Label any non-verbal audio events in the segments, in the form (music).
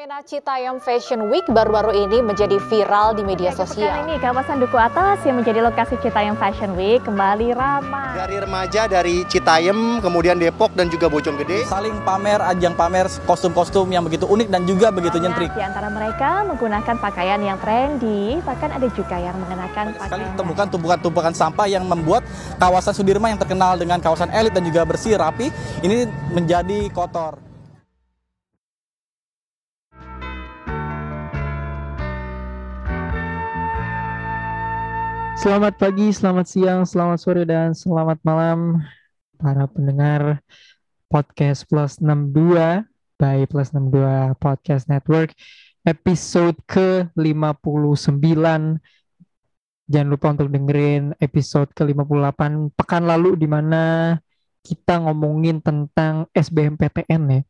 Fenomena Citayam Fashion Week baru-baru ini menjadi viral di media sosial. ini kawasan Duku Atas yang menjadi lokasi Citayam Fashion Week kembali ramai. Dari remaja dari Citayam, kemudian Depok dan juga Bojonggede. Saling pamer, ajang pamer kostum-kostum yang begitu unik dan juga begitu nyentrik. Di antara mereka menggunakan pakaian yang trendy, bahkan ada juga yang mengenakan Sekali pakaian. temukan tumpukan-tumpukan sampah yang membuat kawasan Sudirman yang terkenal dengan kawasan elit dan juga bersih rapi ini menjadi kotor. Selamat pagi, selamat siang, selamat sore, dan selamat malam para pendengar podcast Plus 62 by Plus 62 Podcast Network episode ke-59 Jangan lupa untuk dengerin episode ke-58 pekan lalu di mana kita ngomongin tentang SBMPTN ya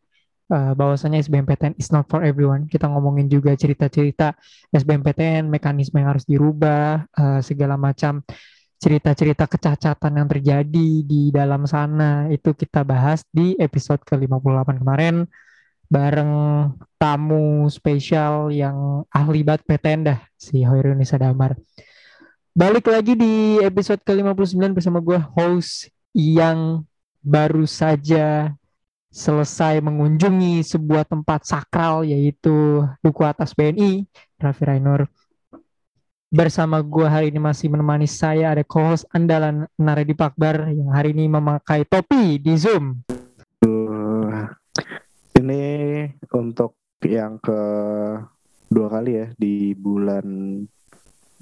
Eh, bahwasanya SBMPTN is not for everyone. Kita ngomongin juga cerita-cerita SBMPTN, mekanisme yang harus dirubah, eh, segala macam cerita-cerita kecacatan yang terjadi di dalam sana itu kita bahas di episode ke-58 kemarin bareng tamu spesial yang ahli banget PTN dah si Hoirunisa Damar. Balik lagi di episode ke-59 bersama gue host yang baru saja selesai mengunjungi sebuah tempat sakral yaitu Duku Atas BNI, Raffi Rainur. Bersama gue hari ini masih menemani saya ada co-host andalan Naredi Pakbar yang hari ini memakai topi di Zoom. Uh, ini untuk yang ke dua kali ya di bulan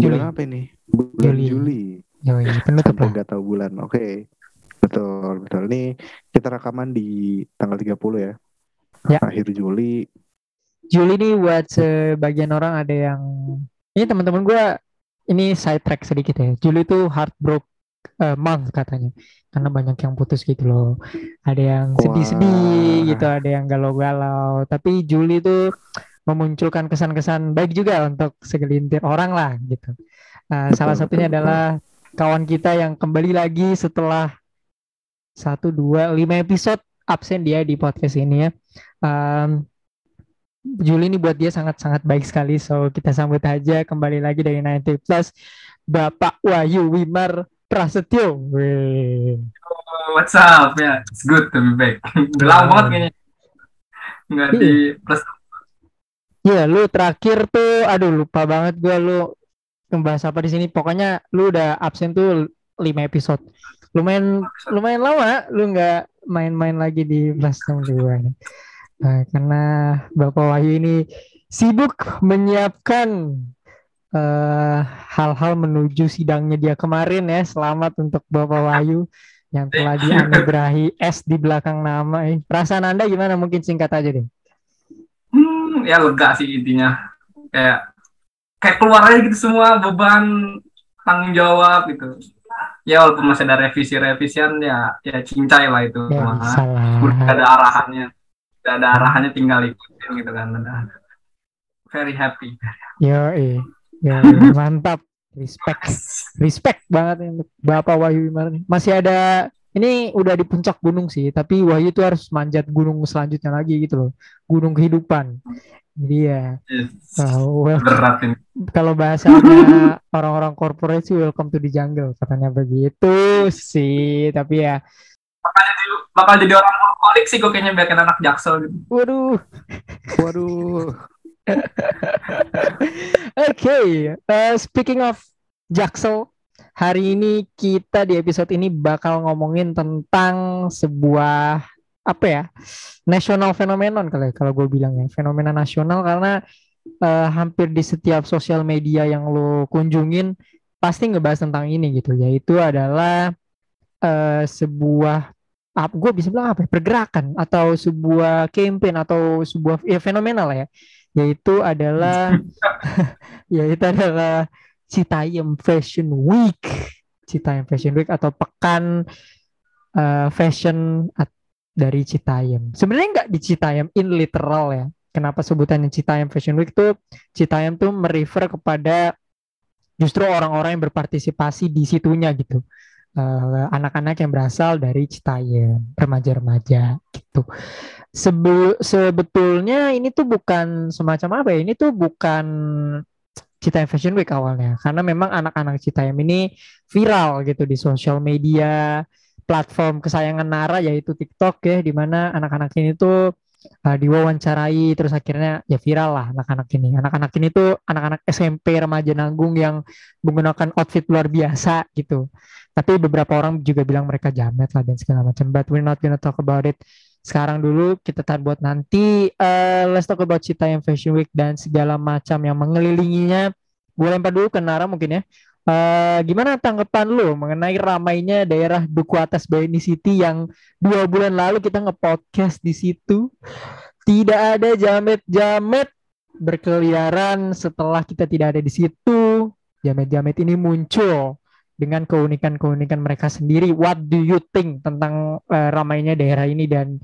Juli. bulan apa ini? Bulan Juli. Juli. Yoi, penutup Sampai lah. nggak tahu bulan. Oke. Betul, betul. Ini kita rekaman di tanggal 30 ya. Ya. Akhir Juli. Juli ini buat sebagian orang ada yang ini teman-teman gue ini side track sedikit ya. Juli itu heartbroken eh, month katanya karena banyak yang putus gitu loh. Ada yang sedih-sedih gitu, ada yang galau-galau. Tapi Juli itu memunculkan kesan-kesan baik juga untuk segelintir orang lah gitu. Salah Betul, satunya betul, adalah kawan kita yang kembali lagi setelah satu dua lima episode absen dia di podcast ini ya. Em, Juli ini buat dia sangat-sangat baik sekali. So kita sambut aja kembali lagi dari 90 Plus Bapak Wahyu Wimar Prasetyo. Wih. What's up? Ya, it's good to be back. (laughs) Udah lama banget kayaknya. Nggak di plus. Iya, lu terakhir tuh, aduh lupa banget gua lu membahas apa di sini. Pokoknya lu udah absen tuh 5 episode. Lumayan lumayan lama lu nggak main-main lagi di Plus 62 nih. Nah, karena Bapak Wahyu ini sibuk menyiapkan eh, hal-hal menuju sidangnya dia kemarin ya. Selamat untuk Bapak Wahyu yang telah dianugerahi S di belakang nama. Eh. Perasaan Anda gimana? Mungkin singkat aja deh. Hmm, ya lega sih intinya. Kayak kayak keluar aja gitu semua beban tanggung jawab gitu. Ya walaupun masih ada revisi-revisian ya ya cincai lah itu Ya, salah. Udah ada arahannya. Udah ada arahannya tinggal ikutin gitu kan. Udah. Very happy. Yo, yo, mantap. Respect, respect banget nih Bapak Wahyu Wimar nih. Masih ada, ini udah di puncak gunung sih, tapi Wahyu itu harus manjat gunung selanjutnya lagi gitu loh. Gunung kehidupan. Jadi ya, Yes. uh, well, Berat ini. kalau bahasanya (laughs) orang-orang corporate sih welcome to the jungle, katanya begitu sih. Tapi ya, Bakal jadi orang kolik sih gue kayaknya biar anak jaksel gitu. waduh. Waduh. (laughs) Oke, eh, speaking of Jaksel, hari ini kita di episode ini bakal ngomongin tentang sebuah apa ya national phenomenon kali ya, kalau gue bilang ya fenomena nasional. Karena eh, hampir di setiap sosial media yang lo kunjungin pasti ngebahas tentang ini gitu. Yaitu adalah eh, sebuah apa gue bisa bilang apa ya, pergerakan atau sebuah campaign atau sebuah ya fenomena lah ya. Yaitu adalah (laughs) yaitu adalah Citayam Fashion Week. Citayam Fashion Week atau pekan eh, fashion at- dari Citayam. Sebenarnya nggak di Citayam in literal ya. Kenapa sebutannya Citayam Fashion Week tuh? Citayam tuh merefer kepada justru orang-orang yang berpartisipasi di situnya gitu. Eh, anak-anak yang berasal dari Citayam remaja-remaja gitu. Sebel, sebetulnya ini tuh bukan semacam apa ya? Ini tuh bukan Citayam Fashion Week awalnya. Karena memang anak-anak Citayam ini viral gitu di sosial media platform kesayangan Nara yaitu TikTok ya di mana anak-anak ini tuh uh, diwawancarai terus akhirnya ya viral lah anak-anak ini. Anak-anak ini tuh anak-anak SMP remaja nanggung yang menggunakan outfit luar biasa gitu. Tapi beberapa orang juga bilang mereka jamet lah dan segala macam. But we're not gonna talk about it sekarang dulu. Kita tar buat nanti uh, let's talk about Citayam Fashion Week dan segala macam yang mengelilinginya. Gue lempar dulu ke Nara mungkin ya Uh, gimana tanggapan lu mengenai ramainya daerah Duku Atas BNI City yang dua bulan lalu kita nge-podcast di situ tidak ada jamet-jamet berkeliaran setelah kita tidak ada di situ jamet-jamet ini muncul dengan keunikan-keunikan mereka sendiri what do you think tentang uh, ramainya daerah ini dan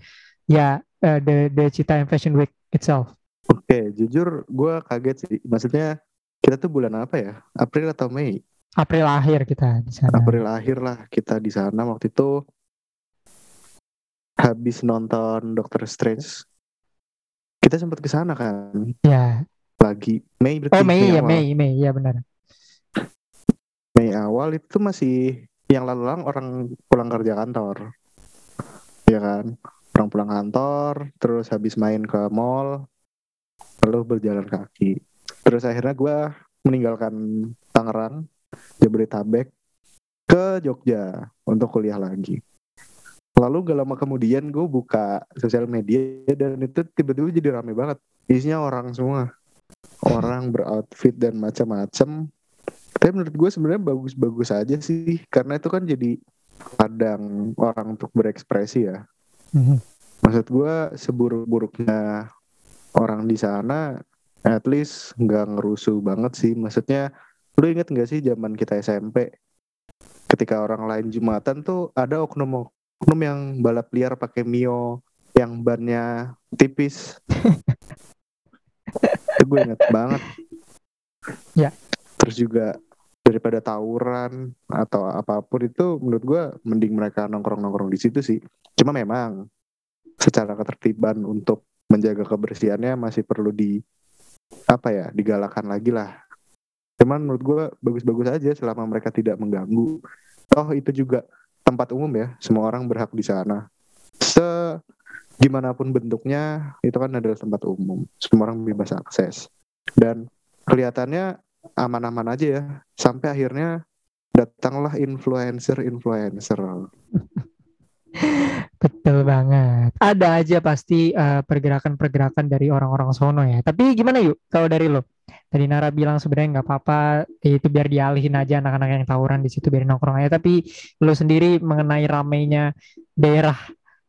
ya uh, the the Citayam Fashion Week itself Oke, jujur gue kaget sih. Maksudnya kita tuh bulan apa ya? April atau Mei? April akhir kita di sana. April akhir lah kita di sana waktu itu habis nonton Doctor Strange. Kita sempat ke sana kan Ya. lagi Mei berarti. Oh Mei ya awal. Mei Mei ya benar. Mei awal itu masih yang lalu-lalang orang pulang kerja kantor. Ya kan? Orang pulang kantor, terus habis main ke mall, lalu berjalan kaki. Terus akhirnya gue meninggalkan Tangerang, Jabodetabek, ke Jogja untuk kuliah lagi. Lalu gak lama kemudian gue buka sosial media dan itu tiba-tiba jadi rame banget. Isinya orang semua. Orang beroutfit dan macam-macam. Tapi menurut gue sebenarnya bagus-bagus aja sih. Karena itu kan jadi kadang orang untuk berekspresi ya. Mhm. Maksud gue seburuk-buruknya orang di sana at least nggak ngerusuh banget sih. Maksudnya lu inget nggak sih zaman kita SMP ketika orang lain jumatan tuh ada oknum oknum yang balap liar pakai mio yang bannya tipis. (laughs) itu gue inget banget. Ya. Terus juga daripada tawuran atau apa pun itu menurut gue mending mereka nongkrong-nongkrong di situ sih. Cuma memang secara ketertiban untuk menjaga kebersihannya masih perlu di apa ya digalakan lagi lah. Cuman menurut gue bagus-bagus aja selama mereka tidak mengganggu. Oh itu juga tempat umum ya, semua orang berhak di sana. Se gimana pun bentuknya itu kan adalah tempat umum, semua orang bebas akses. Dan kelihatannya aman-aman aja ya, sampai akhirnya datanglah influencer-influencer. (laughs) Betul banget. Ada aja pasti eh, pergerakan-pergerakan dari orang-orang sono ya. Tapi gimana yuk kalau dari lo? Tadi Nara bilang sebenarnya nggak apa-apa, eh, itu biar dialihin aja anak-anak yang tawuran di situ biar nongkrong aja. Tapi lo sendiri mengenai ramainya daerah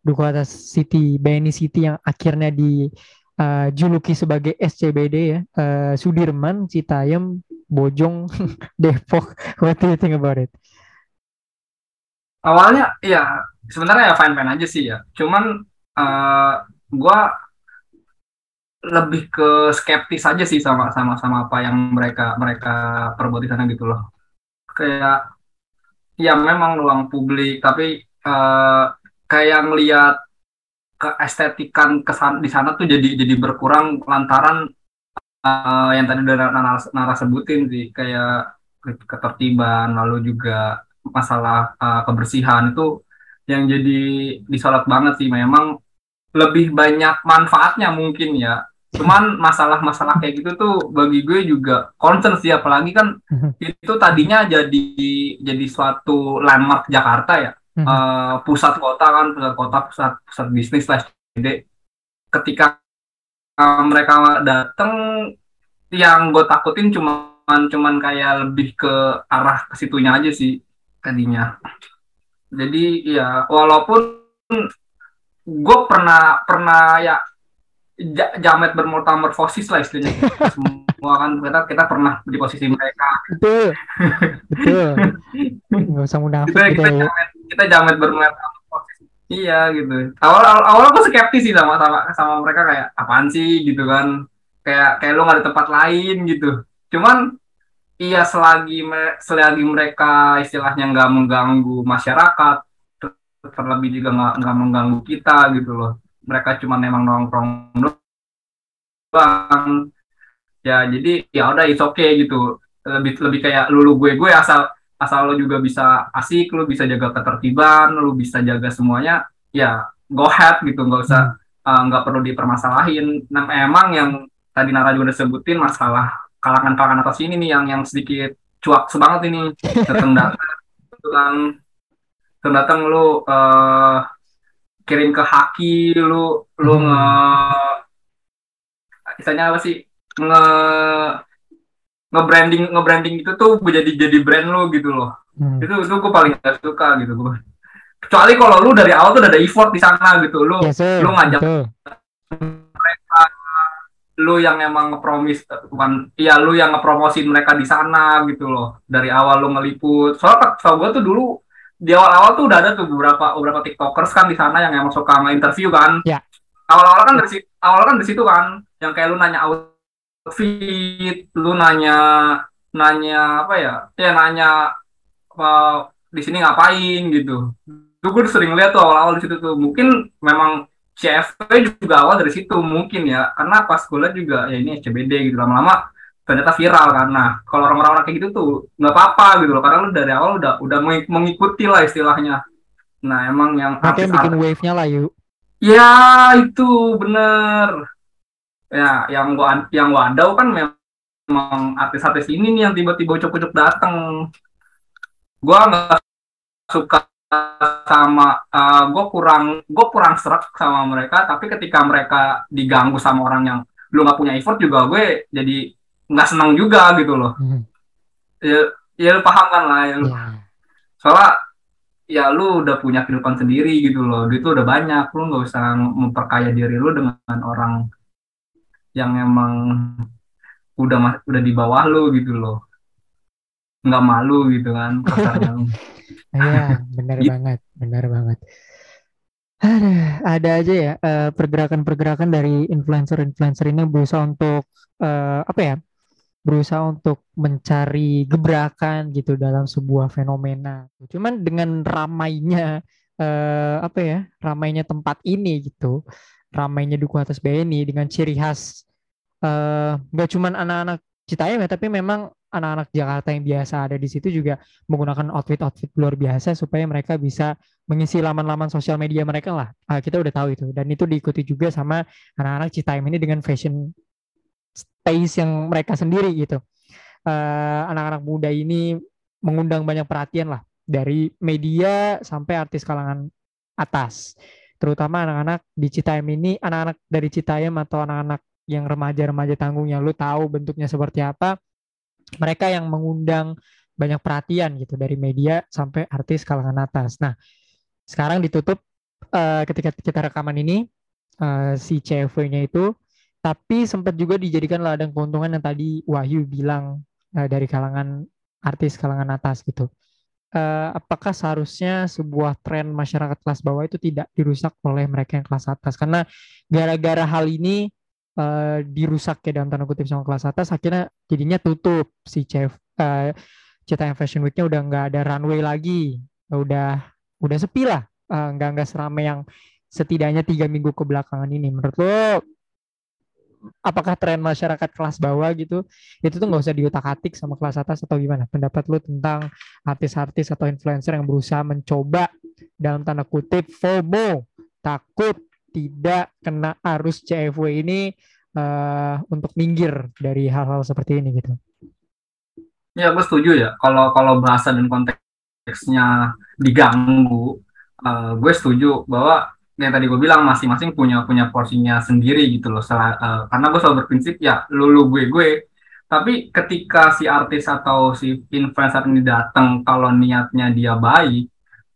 Duku Atas City, BNI City yang akhirnya dijuluki sebagai SCBD ya, eh, Sudirman, Citayam, Bojong, (laughs) Depok. What do you think about it? awalnya ya sebenarnya ya fine fine aja sih ya cuman eh gua lebih ke skeptis aja sih sama sama sama apa yang mereka mereka perbuat di sana gitu loh. Kayak ya memang ruang publik tapi eh kayak ngelihat keestetikan kesan di sana tuh jadi jadi berkurang lantaran eh, yang tadi udah Nara, Nara sebutin sih kayak ketertiban lalu juga masalah uh, kebersihan itu yang jadi disorot banget sih. Memang lebih banyak manfaatnya mungkin ya cuman masalah-masalah kayak gitu tuh bagi gue juga concern sih apalagi kan itu tadinya jadi jadi suatu landmark Jakarta ya Mhm. Uh, pusat kota kan pusat kota pusat pusat bisnis lah jadi ketika uh, mereka datang yang gue takutin cuman cuman kayak lebih ke arah ke situnya aja sih tadinya. Jadi ya walaupun gue pernah pernah ya jamet bermetamorfosis lah istilahnya. (laughs) Semua kan kita kita pernah di posisi mereka. Betul, betul. (laughs) Gak usah munafik kita kita ya. jamet kita jamet bermetamorfosis. Iya gitu. Awal awal, awal gue skeptis sih sama sama sama mereka kayak apaan sih? gitu kan. Kayak kayak lo nggak ada tempat lain gitu. Cuman iya selagi me- selagi mereka istilahnya nggak mengganggu masyarakat ter- terlebih juga nggak nggak mengganggu kita gitu loh mereka cuma memang nongkrong doang. Ya jadi ya udah it's okay gitu. Lebih lebih kayak lulu gue gue asal asal lo juga bisa asik lo bisa jaga ketertiban lo bisa jaga semuanya ya go ahead gitu. Nggak usah eh, nggak perlu dipermasalahin. Nah emang yang tadi Nara juga udah sebutin masalah kalangan-kalangan atas ini nih yang yang sedikit cuak banget ini. Datang (laughs) datang datang datang lu eh, kirim ke haki lu lu Hmm. nge istilahnya apa sih nge nge-branding nge-branding itu tuh jadi jadi brand lu gitu loh Hmm. itu itu gue paling gak suka gitu gue kecuali kalau lu dari awal tuh udah ada effort di sana gitu lu Yes, sir. lu ngajak mereka lu yang emang ngepromis bukan iya lu yang ngepromosin mereka di sana gitu loh dari awal lu ngeliput soalnya tau gue tuh dulu di awal-awal tuh udah ada tuh beberapa beberapa tiktokers kan di sana yang emang suka nge-interview kan. Ya. awal-awal kan dari situ awal kan dari situ kan yang kayak lu nanya outfit lu nanya nanya apa ya ya nanya apa, di sini ngapain gitu. Tuh gue sering lihat tuh awal-awal di situ tuh. Mungkin memang CFP juga awal dari situ mungkin ya. Karena pas gue lihat juga ya ini SCBD gitu. Lama-lama ternyata viral kan. Nah kalau orang-orang kayak gitu tuh nggak apa-apa gitu loh. Karena lu dari awal udah udah mengi- mengikuti lah istilahnya. Nah emang yang yang bikin wave-nya lah yuk. ya itu bener. Ya yang gua yang wadau kan memang artis-artis ini nih yang tiba-tiba ucuk-ucuk datang gua nggak suka sama eh, gua kurang gua kurang serak sama mereka. Tapi ketika mereka diganggu sama orang yang lu nggak punya effort juga gue jadi nggak senang juga gitu loh Hmm. ya, ya lu paham kan lah ya, lu- Ya. soalnya ya lu udah punya kehidupan sendiri gitu loh duit lu udah banyak lu nggak usah memperkaya diri lu dengan orang yang emang udah udah di bawah lu gitu loh nggak malu gitu kan kasarnya. (laughs) Iya, benar Gitu. banget, benar banget. Aduh, ada aja ya eh, pergerakan-pergerakan dari influencer-influencer ini berusaha untuk eh, apa ya? Berusaha untuk mencari gebrakan gitu dalam sebuah fenomena. Cuman dengan ramainya eh, apa ya? Ramainya tempat ini gitu. Ramainya Duku Atas BNI dengan ciri khas eh nggak cuman anak-anak Citayam ya, tapi memang anak-anak Jakarta yang biasa ada di situ juga menggunakan outfit-outfit luar biasa supaya mereka bisa mengisi laman-laman sosial media mereka lah. Ah, kita udah tahu itu dan itu diikuti juga sama anak-anak Citayam ini dengan fashion space yang mereka sendiri gitu. Eh, anak-anak muda ini mengundang banyak perhatian lah dari media sampai artis kalangan atas. Terutama anak-anak di Citayam ini, anak-anak dari Citayam atau anak-anak yang remaja-remaja tanggung yang lu tahu bentuknya seperti apa, mereka yang mengundang banyak perhatian gitu dari media sampai artis kalangan atas. Nah, sekarang ditutup eh, ketika kita rekaman ini eh, si CV-nya itu, tapi sempat juga dijadikan ladang keuntungan yang tadi Wahyu bilang eh, dari kalangan artis kalangan atas gitu. Eh, apakah seharusnya sebuah tren masyarakat kelas bawah itu tidak dirusak oleh mereka yang kelas atas? Karena gara-gara hal ini eh, dirusak ya dalam tanda kutip sama kelas atas, akhirnya jadinya tutup si eh, Citayam Fashion Week-nya udah nggak ada runway lagi, udah udah sepi lah, Eh, nggak nggak seramai yang setidaknya tiga minggu kebelakangan ini. Menurut lo, apakah tren masyarakat kelas bawah gitu, itu tuh nggak usah diutak-atik sama kelas atas atau gimana? Pendapat lo tentang artis-artis atau influencer yang berusaha mencoba dalam tanda kutip FOMO, takut tidak kena arus CFW ini eh, untuk minggir dari hal-hal seperti ini gitu. ya gue setuju ya kalau kalau bahasa dan konteksnya diganggu eh, gue setuju bahwa yang tadi gue bilang masing-masing punya punya porsinya sendiri gitu loh. Sel- eh, karena gue selalu berprinsip ya lu lu gue gue. Tapi ketika si artis atau si influencer ini datang kalau niatnya dia baik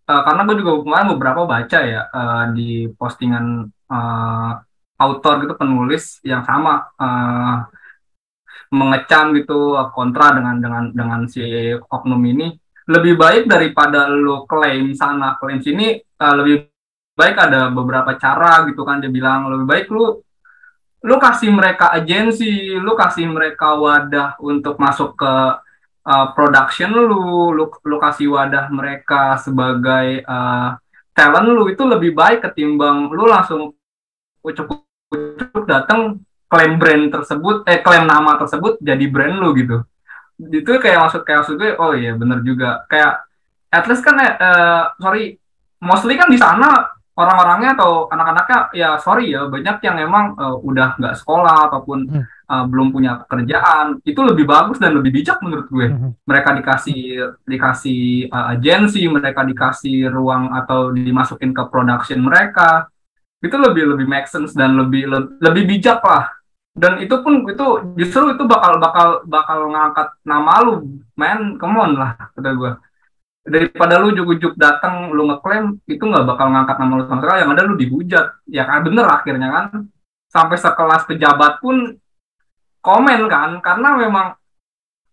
eh, karena gue juga kemarin beberapa baca ya eh, di postingan eh, autor gitu penulis yang sama eh, mengecam gitu kontra dengan dengan dengan si oknum ini. Lebih baik daripada lo klaim sana klaim sini eh, lebih baik ada beberapa cara gitu kan dia bilang lebih baik lu lu kasih mereka agensi lu kasih mereka wadah untuk masuk ke uh, production lu lu lu kasih wadah mereka sebagai uh, talent lu itu lebih baik ketimbang lu langsung ucuk-ucuk datang klaim brand tersebut eh klaim nama tersebut jadi brand lu gitu. Itu kayak maksud kayak maksud gue oh iya bener juga. Kayak at least kan eh, eh, sorry mostly kan di sana orang-orangnya atau anak-anaknya ya sorry ya banyak yang emang eh, udah nggak sekolah ataupun Hmm. eh, belum punya pekerjaan. Itu lebih bagus dan lebih bijak menurut gue. Mhm. mereka dikasih dikasih uh, agensi mereka dikasih ruang atau dimasukin ke production mereka. Itu lebih lebih make sense dan lebih le- lebih bijak lah. Dan itu pun itu justru itu bakal bakal bakal ngangkat nama lu man come on lah kata gue daripada lu jujuk-jujuk datang lu ngeklaim itu nggak bakal ngangkat nama lu sama sekali. Yang ada lu dihujat. Ya kan bener akhirnya kan. Sampai sekelas pejabat pun komen kan karena memang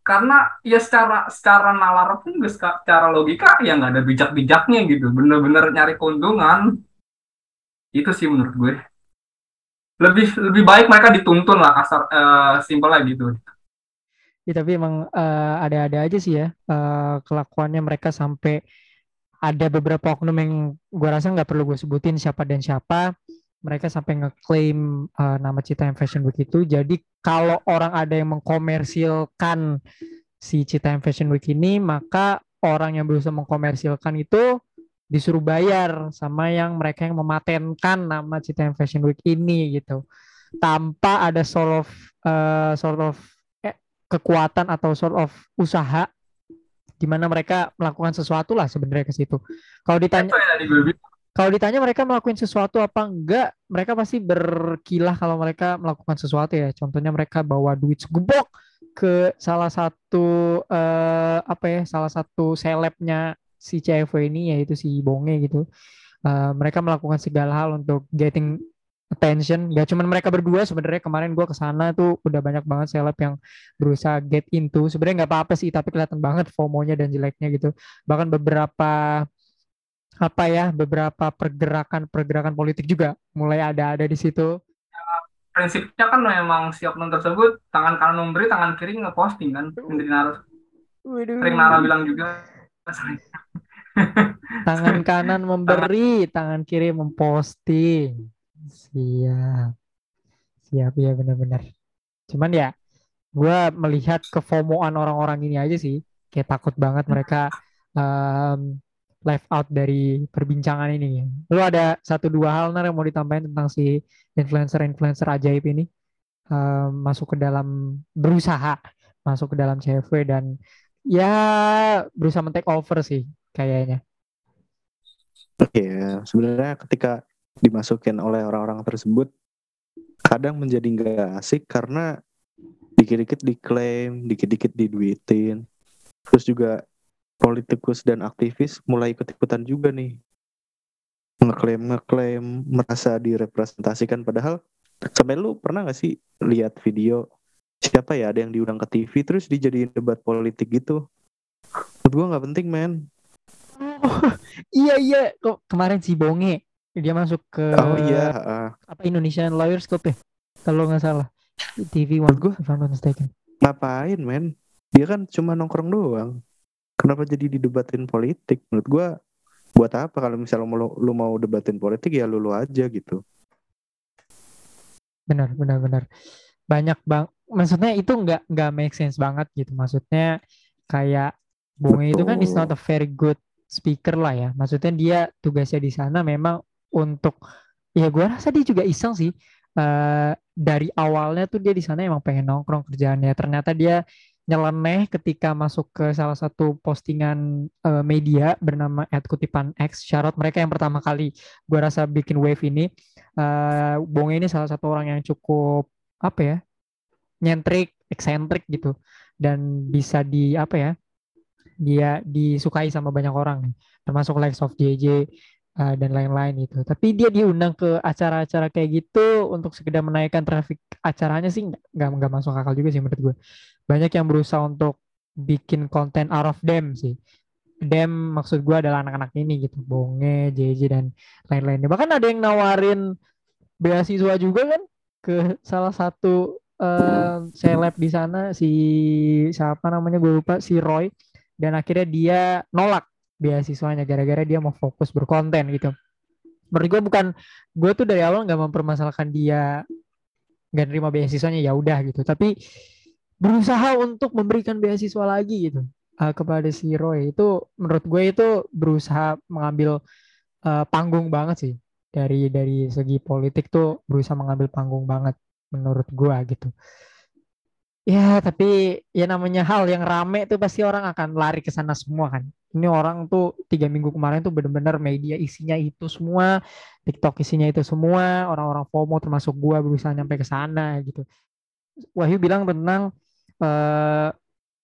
karena ya secara secara nalar pun secara logika ya nggak ada bijak-bijaknya gitu. Bener-bener nyari keuntungan. Itu sih menurut gue. Lebih lebih baik mereka dituntun lah kasar eh, simpel lah gitu Ya, tapi emang eh, ada-ada aja sih ya eh, kelakuannya mereka sampai ada beberapa oknum yang gua rasa nggak perlu gue sebutin siapa dan siapa. Mereka sampai ngeklaim eh, nama Citaem Fashion Week itu. Jadi kalau orang ada yang mengkomersilkan si Citaem Fashion Week ini, maka orang yang berusaha mengkomersilkan itu disuruh bayar sama yang mereka yang mematenkan nama Citaem Fashion Week ini gitu. Tanpa ada sort of eh, sort of kekuatan atau sort of usaha di mana mereka melakukan sesuatu lah sebenarnya ke situ. Kalau ditanya kalau ditanya mereka melakukan sesuatu apa enggak, mereka pasti berkilah kalau mereka melakukan sesuatu ya. Contohnya mereka bawa duit segebok ke salah satu eh, apa ya, salah satu selebnya si cewek ini yaitu si Bonge gitu. Eh, mereka melakukan segala hal untuk getting attention. Gak cuma mereka berdua sebenarnya kemarin gua ke sana tuh udah banyak banget seleb yang berusaha get into. Sebenarnya nggak apa-apa sih, tapi kelihatan banget FOMO-nya dan jeleknya gitu. Bahkan beberapa apa ya beberapa pergerakan-pergerakan politik juga mulai ada-ada di situ. prinsipnya kan memang si oknum tersebut tangan kanan memberi tangan kiri ngeposting kan Indri Nara sering Nara bilang juga Tangan kanan memberi, tangan kiri memposting. Siap. Siap ya benar-benar. Cuman ya gue melihat kefomoan orang-orang ini aja sih. Kayak takut banget mereka um, left out dari perbincangan ini. Lu ada satu dua hal nar yang mau ditambahin tentang si influencer-influencer ajaib ini um, masuk ke dalam berusaha masuk ke dalam CV dan ya berusaha men-take over sih kayaknya. Oke, ya. sebenarnya ketika dimasukin oleh orang-orang tersebut kadang menjadi nggak asik karena dikit-dikit diklaim, dikit-dikit diduitin. Terus juga politikus dan aktivis mulai ikut-ikutan juga nih. Ngeklaim, ngeklaim, merasa direpresentasikan padahal sampai lu pernah gak sih lihat video siapa ya ada yang diundang ke TV terus dijadiin debat politik gitu. Menurut gua nggak penting, men. Oh, (laughs) iya iya kok kemarin si Bonge dia masuk ke Oh iya, ah. apa Indonesian Lawyers Club ya? Kalau nggak salah. Di TV One gua- if I'm not mistaken. ngapain men? Dia kan cuma nongkrong doang. Kenapa jadi didebatin politik? Menurut gua buat apa? Kalau misalnya lu, lu mau debatin politik ya lu, lu aja gitu. Benar benar benar. Banyak bang maksudnya itu nggak nggak make sense banget gitu. Maksudnya kayak Bonge itu kan is not a very good speaker lah ya. Maksudnya dia tugasnya di sana memang untuk ya gua rasa dia juga iseng sih. Eh, dari awalnya tuh dia di sana emang pengen nongkrong kerjaannya. Ternyata dia nyeleneh ketika masuk ke salah satu postingan eh, media bernama @kutipan X. Syarat mereka yang pertama kali gua rasa bikin wave ini eh Bonge ini salah satu orang yang cukup apa ya nyentrik eksentrik gitu. Dan bisa di apa ya dia disukai sama banyak orang termasuk likes of JJ uh, dan lain-lain itu. Tapi dia diundang ke acara-acara kayak gitu untuk sekedar menaikkan traffic acaranya sih nggak nggak masuk akal juga sih menurut gue banyak yang berusaha untuk bikin konten out of them sih. Them maksud gue adalah anak-anak ini gitu. Bonge JJ dan lain-lainnya. Bahkan ada yang nawarin beasiswa juga kan ke salah satu eh, seleb di sana si siapa namanya gue lupa si Roy. Dan akhirnya dia nolak beasiswanya gara-gara dia mau fokus berkonten gitu. Menurut gue bukan gue tuh dari awal nggak mempermasalahkan dia nggak nerima beasiswanya ya udah gitu. Tapi berusaha untuk memberikan beasiswa lagi gitu uh, kepada si Roy. Itu menurut gue itu berusaha mengambil uh, panggung banget sih. Dari dari segi politik tuh berusaha mengambil panggung banget menurut gue gitu ya tapi ya namanya hal yang rame tuh pasti orang akan lari ke sana semua kan. Ini orang tuh tiga minggu kemarin tuh bener-bener media isinya itu semua TikTok isinya itu semua orang-orang FOMO termasuk gue berusaha nyampe ke sana gitu. Wahyu bilang tentang uh,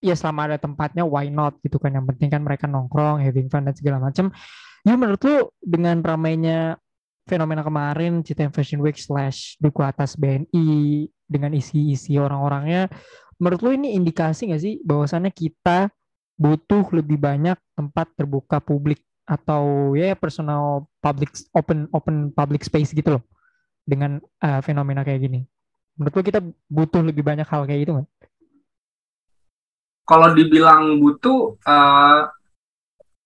ya selama ada tempatnya why not gitu kan. Yang penting kan mereka nongkrong having fun dan segala macam ya menurut lu dengan ramainya fenomena kemarin Citem Fashion Week slash Duku Atas BNI dengan isi-isi orang-orangnya menurut lu ini indikasi nggak sih bahwasannya kita butuh lebih banyak tempat terbuka publik atau ya personal public open open public space gitu loh dengan uh, fenomena kayak gini menurut lu kita butuh lebih banyak hal kayak gitu nggak? kalau dibilang butuh uh,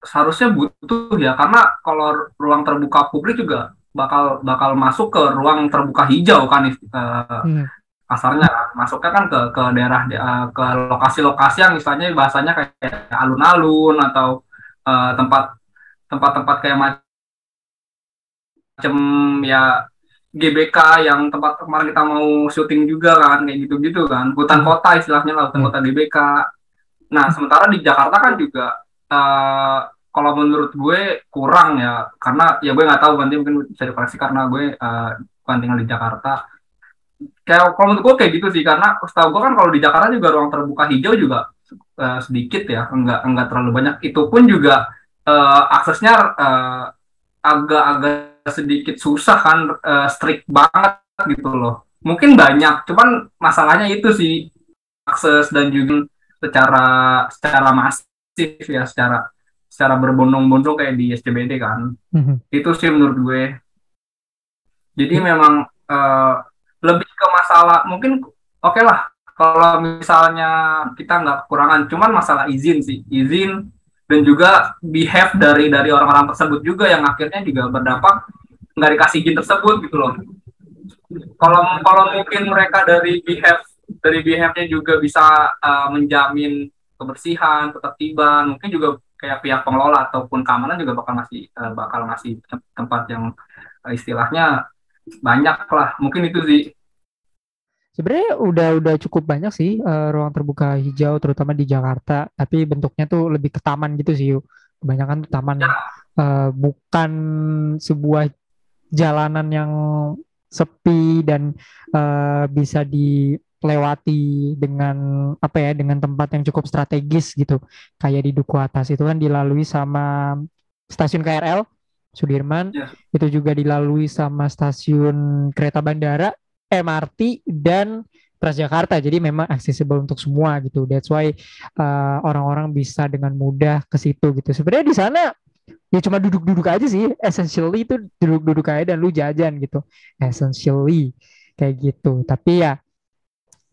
seharusnya butuh ya karena kalau ruang terbuka publik juga bakal bakal masuk ke ruang terbuka hijau kan uh, hmm. kasarnya masuknya kan ke ke daerah uh, ke lokasi-lokasi yang misalnya bahasanya kayak alun-alun atau tempat tempat-tempat kayak macam ya GBK yang tempat kemarin kita mau syuting juga kan kayak gitu-gitu kan hutan hmm. kota istilahnya lah hutan hmm. kota GBK Nah, sementara di Jakarta kan juga uh, kalau menurut gue kurang ya, karena ya gue nggak tahu nanti mungkin bisa dikoreksi karena gue uh, bukan tinggal di Jakarta. Kayak kalau menurut gue kayak gitu sih, karena setahu gue kan kalau di Jakarta juga ruang terbuka hijau juga uh, sedikit ya, enggak enggak terlalu banyak. Itu pun juga uh, aksesnya agak-agak uh, sedikit susah kan, uh, strict banget gitu loh. Mungkin banyak, cuman masalahnya itu sih akses dan juga secara secara masif ya secara secara berbondong-bondong kayak di SCBD kan mm-hmm. itu sih menurut gue jadi mm-hmm. memang uh, lebih ke masalah mungkin oke okay lah kalau misalnya kita nggak kekurangan cuman masalah izin sih izin dan juga behave dari dari orang-orang tersebut juga yang akhirnya juga berdampak nggak dikasih izin tersebut gitu loh kalau kalau mungkin mereka dari behave dari behive juga bisa uh, menjamin kebersihan, ketertiban, mungkin juga kayak pihak pengelola ataupun keamanan juga bakal masih uh, bakal masih tempat yang uh, istilahnya banyak lah. Mungkin itu sih. Sebenarnya udah udah cukup banyak sih uh, ruang terbuka hijau terutama di Jakarta, tapi bentuknya tuh lebih ke taman gitu sih yuk. Kebanyakan tuh taman ya. uh, bukan sebuah jalanan yang sepi dan uh, bisa di lewati dengan apa ya dengan tempat yang cukup strategis gitu. Kayak di Duku Atas. Itu kan dilalui sama stasiun KRL Sudirman. Ya. itu juga dilalui sama stasiun kereta bandara MRT dan Transjakarta. Jadi memang accessible untuk semua gitu. That's why uh, orang-orang bisa dengan mudah ke situ gitu. Sebenarnya di sana ya cuma duduk-duduk aja sih. Essentially itu duduk-duduk aja dan lu jajan gitu. Essentially. Kayak gitu. Tapi ya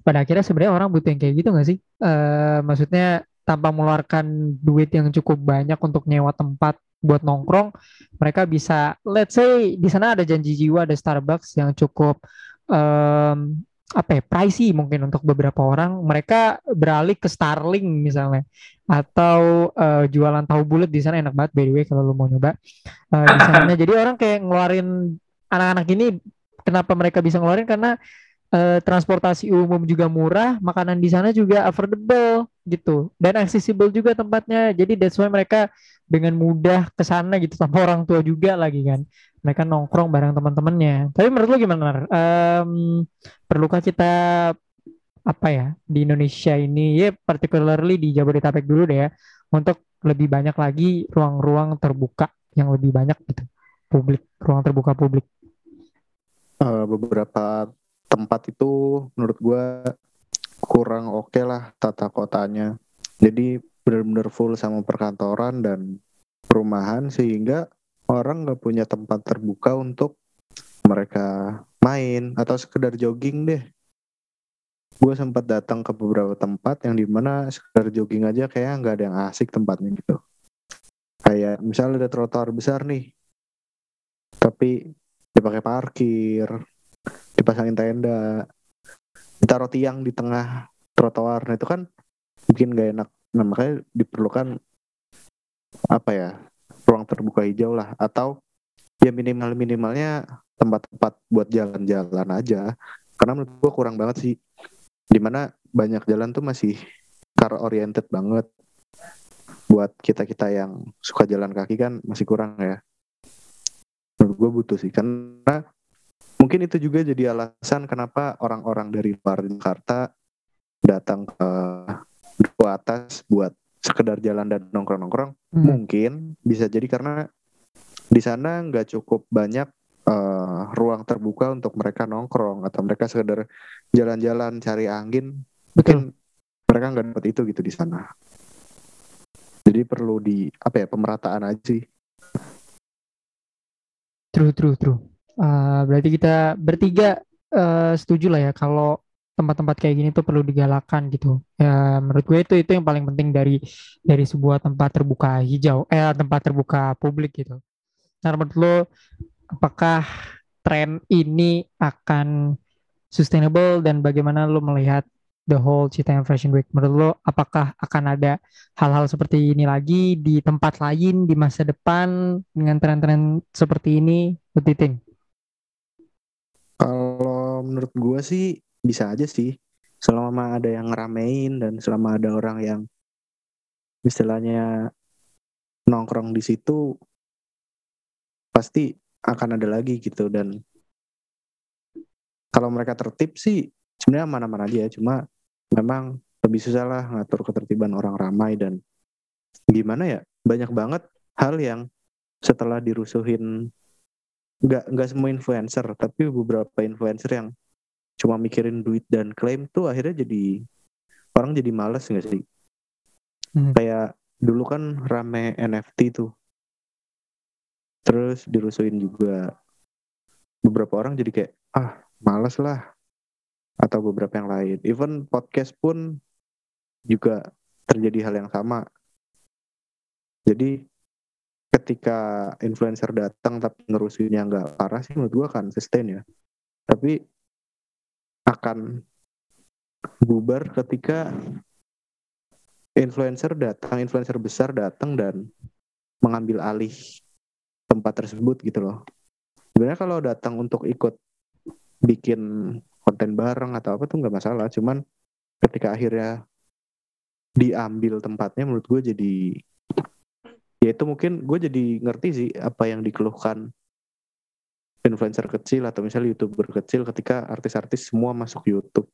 pada akhirnya sebenarnya orang butuh yang kayak gitu nggak sih? Uh, maksudnya tanpa mengeluarkan duit yang cukup banyak untuk nyewa tempat buat nongkrong, mereka bisa, let's say di sana ada janji jiwa, ada Starbucks yang cukup um, apa ya, pricey mungkin untuk beberapa orang, mereka beralih ke Starling misalnya, atau uh, jualan tahu bulat di sana enak banget by the way kalau lo mau nyoba uh, di. Jadi orang kayak ngeluarin anak-anak ini, kenapa mereka bisa ngeluarin karena uh, transportasi umum juga murah, makanan di sana juga affordable gitu dan accessible juga tempatnya. Jadi that's why mereka dengan mudah ke sana gitu tanpa orang tua juga lagi kan. Mereka nongkrong bareng teman-temannya. Tapi menurut lu gimana? Um, perlukah kita apa ya di Indonesia ini ya particularly di Jabodetabek dulu deh ya untuk lebih banyak lagi ruang-ruang terbuka yang lebih banyak gitu publik ruang terbuka publik uh, beberapa tempat itu menurut gue kurang oke okay lah tata kotanya. Jadi benar-benar full sama perkantoran dan perumahan sehingga orang nggak punya tempat terbuka untuk mereka main atau sekedar jogging deh. Gue sempat datang ke beberapa tempat yang di mana sekedar jogging aja kayak nggak ada yang asik tempatnya gitu. Kayak misalnya ada trotoar besar nih, tapi dipakai parkir dipasangin tenda ditaruh tiang di tengah trotoar. Nah itu kan bikin gak enak. Nah makanya diperlukan apa ya ruang terbuka hijau lah. Atau ya minimal minimalnya tempat-tempat buat jalan-jalan aja. Karena menurut gua kurang banget sih. Di mana banyak jalan tuh masih car oriented banget. Buat kita kita yang suka jalan kaki kan masih kurang ya. Menurut gue butuh sih. Karena mungkin itu juga jadi alasan kenapa orang-orang dari luar Jakarta datang ke Duku Atas buat sekedar jalan dan nongkrong-nongkrong Hmm. mungkin bisa jadi karena di sana nggak cukup banyak eh, ruang terbuka untuk mereka nongkrong atau mereka sekedar jalan-jalan cari angin Betul. mungkin mereka nggak dapat itu gitu di sana jadi perlu di apa ya pemerataan aja sih True, true, true. Uh, berarti kita bertiga uh, setuju lah ya kalau tempat-tempat kayak gini tuh perlu digalakan gitu. Ya, menurut gue itu itu yang paling penting dari dari sebuah tempat terbuka hijau, eh tempat terbuka publik gitu. Nah, menurut lo apakah tren ini akan sustainable dan bagaimana lo melihat the whole Citayam Fashion Week? Menurut lo apakah akan ada hal-hal seperti ini lagi di tempat lain di masa depan dengan tren-tren seperti ini? What? Menurut gua sih bisa aja sih. Selama ada yang ngeramein dan selama ada orang yang istilahnya nongkrong di situ pasti akan ada lagi gitu. Dan kalau mereka tertib sih sebenarnya aman-aman aja ya. Cuma memang lebih susah lah ngatur ketertiban orang ramai dan gimana ya banyak banget hal yang setelah dirusuhin nggak nggak semua influencer tapi beberapa influencer yang cuma mikirin duit dan klaim tuh akhirnya jadi orang jadi males nggak sih? Hmm. kayak dulu kan rame NFT tuh. Terus dirusuhin juga. Beberapa orang jadi kayak ah males lah. Atau beberapa yang lain. Even podcast pun juga terjadi hal yang sama. Jadi ketika influencer datang tapi ngerusuhinnya nggak parah sih menurut gua akan sustain ya. Tapi akan bubar ketika influencer datang influencer besar datang dan mengambil alih tempat tersebut gitu loh. Sebenarnya kalau datang untuk ikut bikin konten bareng atau apa tuh nggak masalah cuman ketika akhirnya diambil tempatnya menurut gue jadi ya itu mungkin gue jadi ngerti sih apa yang dikeluhkan influencer kecil atau misalnya youtuber kecil ketika artis-artis semua masuk YouTube.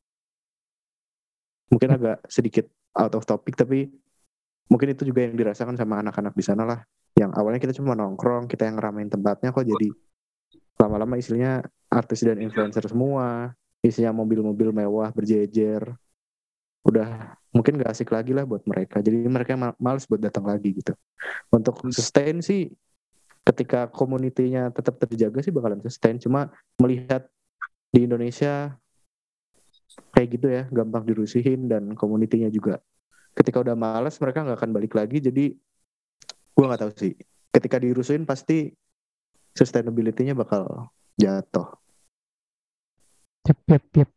Mungkin agak sedikit out of topic tapi mungkin itu juga yang dirasakan sama anak-anak di sana lah. Yang awalnya kita cuma nongkrong kita yang ngeramein tempatnya kok jadi lama-lama isinya artis dan influencer semua. Isinya mobil-mobil mewah berjejer. Udah mungkin gak asik lagi lah buat mereka. Jadi mereka ma- males buat datang lagi gitu. Untuk sustain sih ketika komunitinya tetap terjaga sih bakalan sustain. Cuma melihat di Indonesia kayak gitu ya gampang dirusihin dan komunitinya juga. Ketika udah males mereka nggak akan balik lagi. Jadi gua nggak tahu sih. Ketika dirusuhin pasti sustainability-nya bakal jatuh. Yep, yep, yep.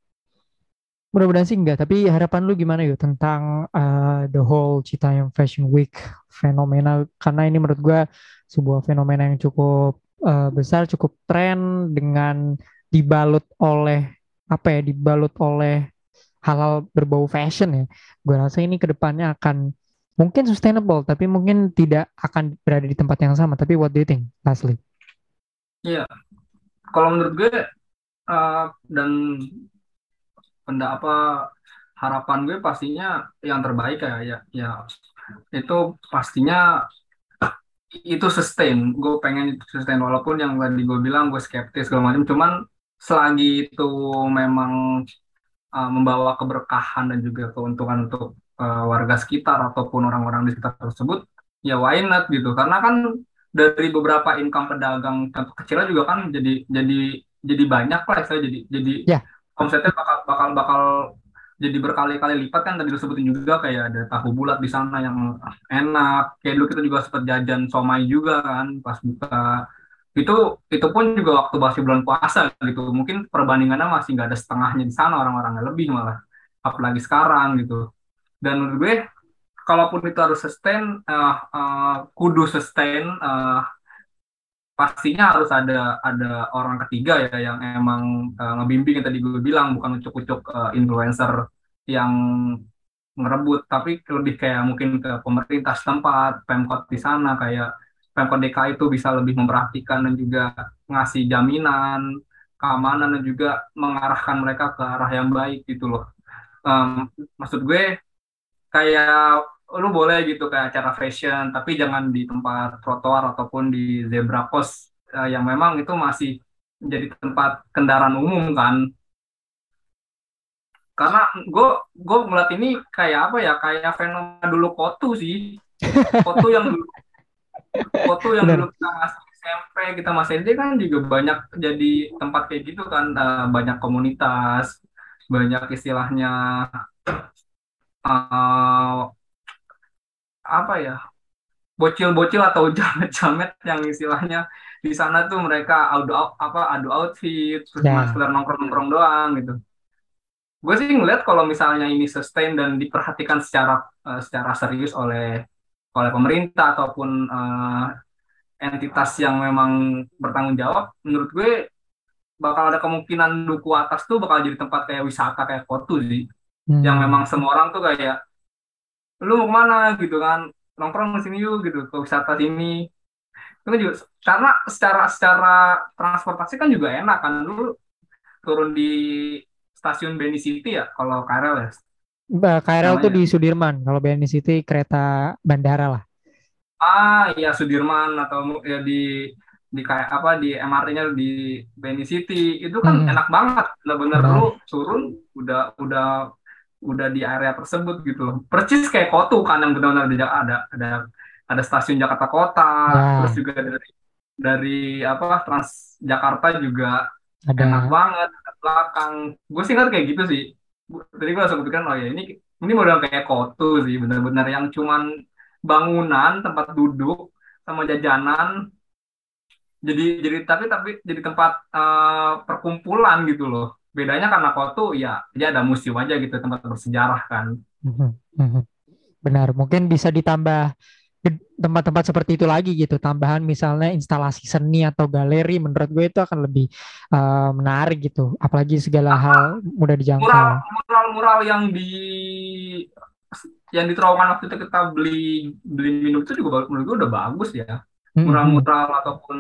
Mudah-mudahan sih enggak, tapi harapan lu gimana yuk tentang uh, the whole Citayam Fashion Week fenomena karena ini menurut gua sebuah fenomena yang cukup uh, besar, cukup tren dengan dibalut oleh apa ya, dibalut oleh hal-hal berbau fashion ya. Gua rasa ini ke depannya akan mungkin sustainable, tapi mungkin tidak akan berada di tempat yang sama. Tapi what do you think, Leslie? Iya, kalau menurut gue eh, dan pendak apa harapan gue pastinya yang terbaik ya ya ya. Itu pastinya itu sustain. Gue pengen itu sustain. Walaupun yang tadi gue bilang gue skeptis segala macam. Cuman selagi itu memang uh, membawa keberkahan dan juga keuntungan untuk uh, warga sekitar ataupun orang-orang di sekitar tersebut ya why not gitu. Karena kan dari beberapa income pedagang kecilnya juga kan jadi jadi jadi banyak lah saya jadi jadi Ya. Omsetnya bakal bakal bakal jadi berkali-kali lipat kan tadi disebutin juga kayak ada tahu bulat di sana yang enak. Kayak dulu kita juga sempat jajan somai juga kan pas buka. Itu itu pun juga waktu masih bulan puasa gitu. Mungkin perbandingannya masih nggak ada setengahnya di sana orang-orangnya lebih malah. Apalagi sekarang gitu. Dan menurut gue kalaupun itu harus sustain uh, uh, kudu sustain uh, pastinya harus ada ada orang ketiga ya yang emang uh, ngebimbing yang tadi gue bilang bukan ucuk-ucuk uh, influencer yang ngerebut tapi lebih kayak mungkin ke pemerintah setempat pemkot di sana kayak Pemkot DKI itu bisa lebih memperhatikan dan juga ngasih jaminan keamanan dan juga mengarahkan mereka ke arah yang baik gitu loh. Um, maksud gue kayak lu boleh gitu kayak acara fashion. Tapi jangan di tempat trotoar ataupun di zebra cross uh, yang memang itu masih menjadi tempat kendaraan umum kan. Karena gue gue ngeliat ini kayak apa ya kayak fenomena dulu kotu sih. Kotu yang dulu foto yang Bener. dulu kita masih SMP kita masih SD kan juga banyak jadi tempat kayak gitu kan. Eh, banyak komunitas banyak istilahnya eh, apa ya bocil-bocil atau (laughs) jamet-jamet yang istilahnya di sana tuh mereka adu apa adu outfit terus cuma sekedar nongkrong-nongkrong doang gitu. Gue sih ngeliat kalau misalnya ini sustain dan diperhatikan secara eh, secara serius oleh oleh pemerintah ataupun eh, entitas yang memang bertanggung jawab, menurut gue bakal ada kemungkinan duku atas tuh bakal jadi tempat kayak wisata kayak Kotu sih, Hmm. yang memang semua orang tuh kayak lu mau ke mana gitu kan nongkrong di sini yuk gitu ke wisata sini itu kan juga karena secara secara transportasi kan juga enak kan lu turun di stasiun Beni City ya kalau KRL ya KRL tuh di Sudirman, kalau BNI City kereta bandara lah. Ah, ya Sudirman atau ya di di kayak apa di MRT-nya di Beni City itu kan Hmm. enak banget. Bener-bener lu turun udah udah udah di area tersebut gitu loh. Percis kayak Kotu kan yang benar-benar ada ada ada stasiun Jakarta Kota, Ya. terus juga dari dari apa Trans Jakarta juga Ada enak banget ke belakang. Gue sih ingat kayak gitu sih. Tadi gue langsung kepikiran oh ya ini ini model kayak Kotu sih benar-benar yang cuman bangunan tempat duduk sama jajanan jadi jadi tapi tapi jadi tempat eh, perkumpulan gitu loh bedanya karena Kotu ya dia ada museum aja gitu tempat bersejarah kan Mhm, mhm. Benar, mungkin bisa ditambah tempat-tempat seperti itu lagi gitu. Tambahan misalnya instalasi seni atau galeri, menurut gue itu akan lebih uh, menarik gitu. Apalagi segala hal mudah dijangkau. mural mural mural yang di yang di terowongan waktu itu kita beli beli minum itu juga menurut gue udah bagus ya Mhm. mural-mural ataupun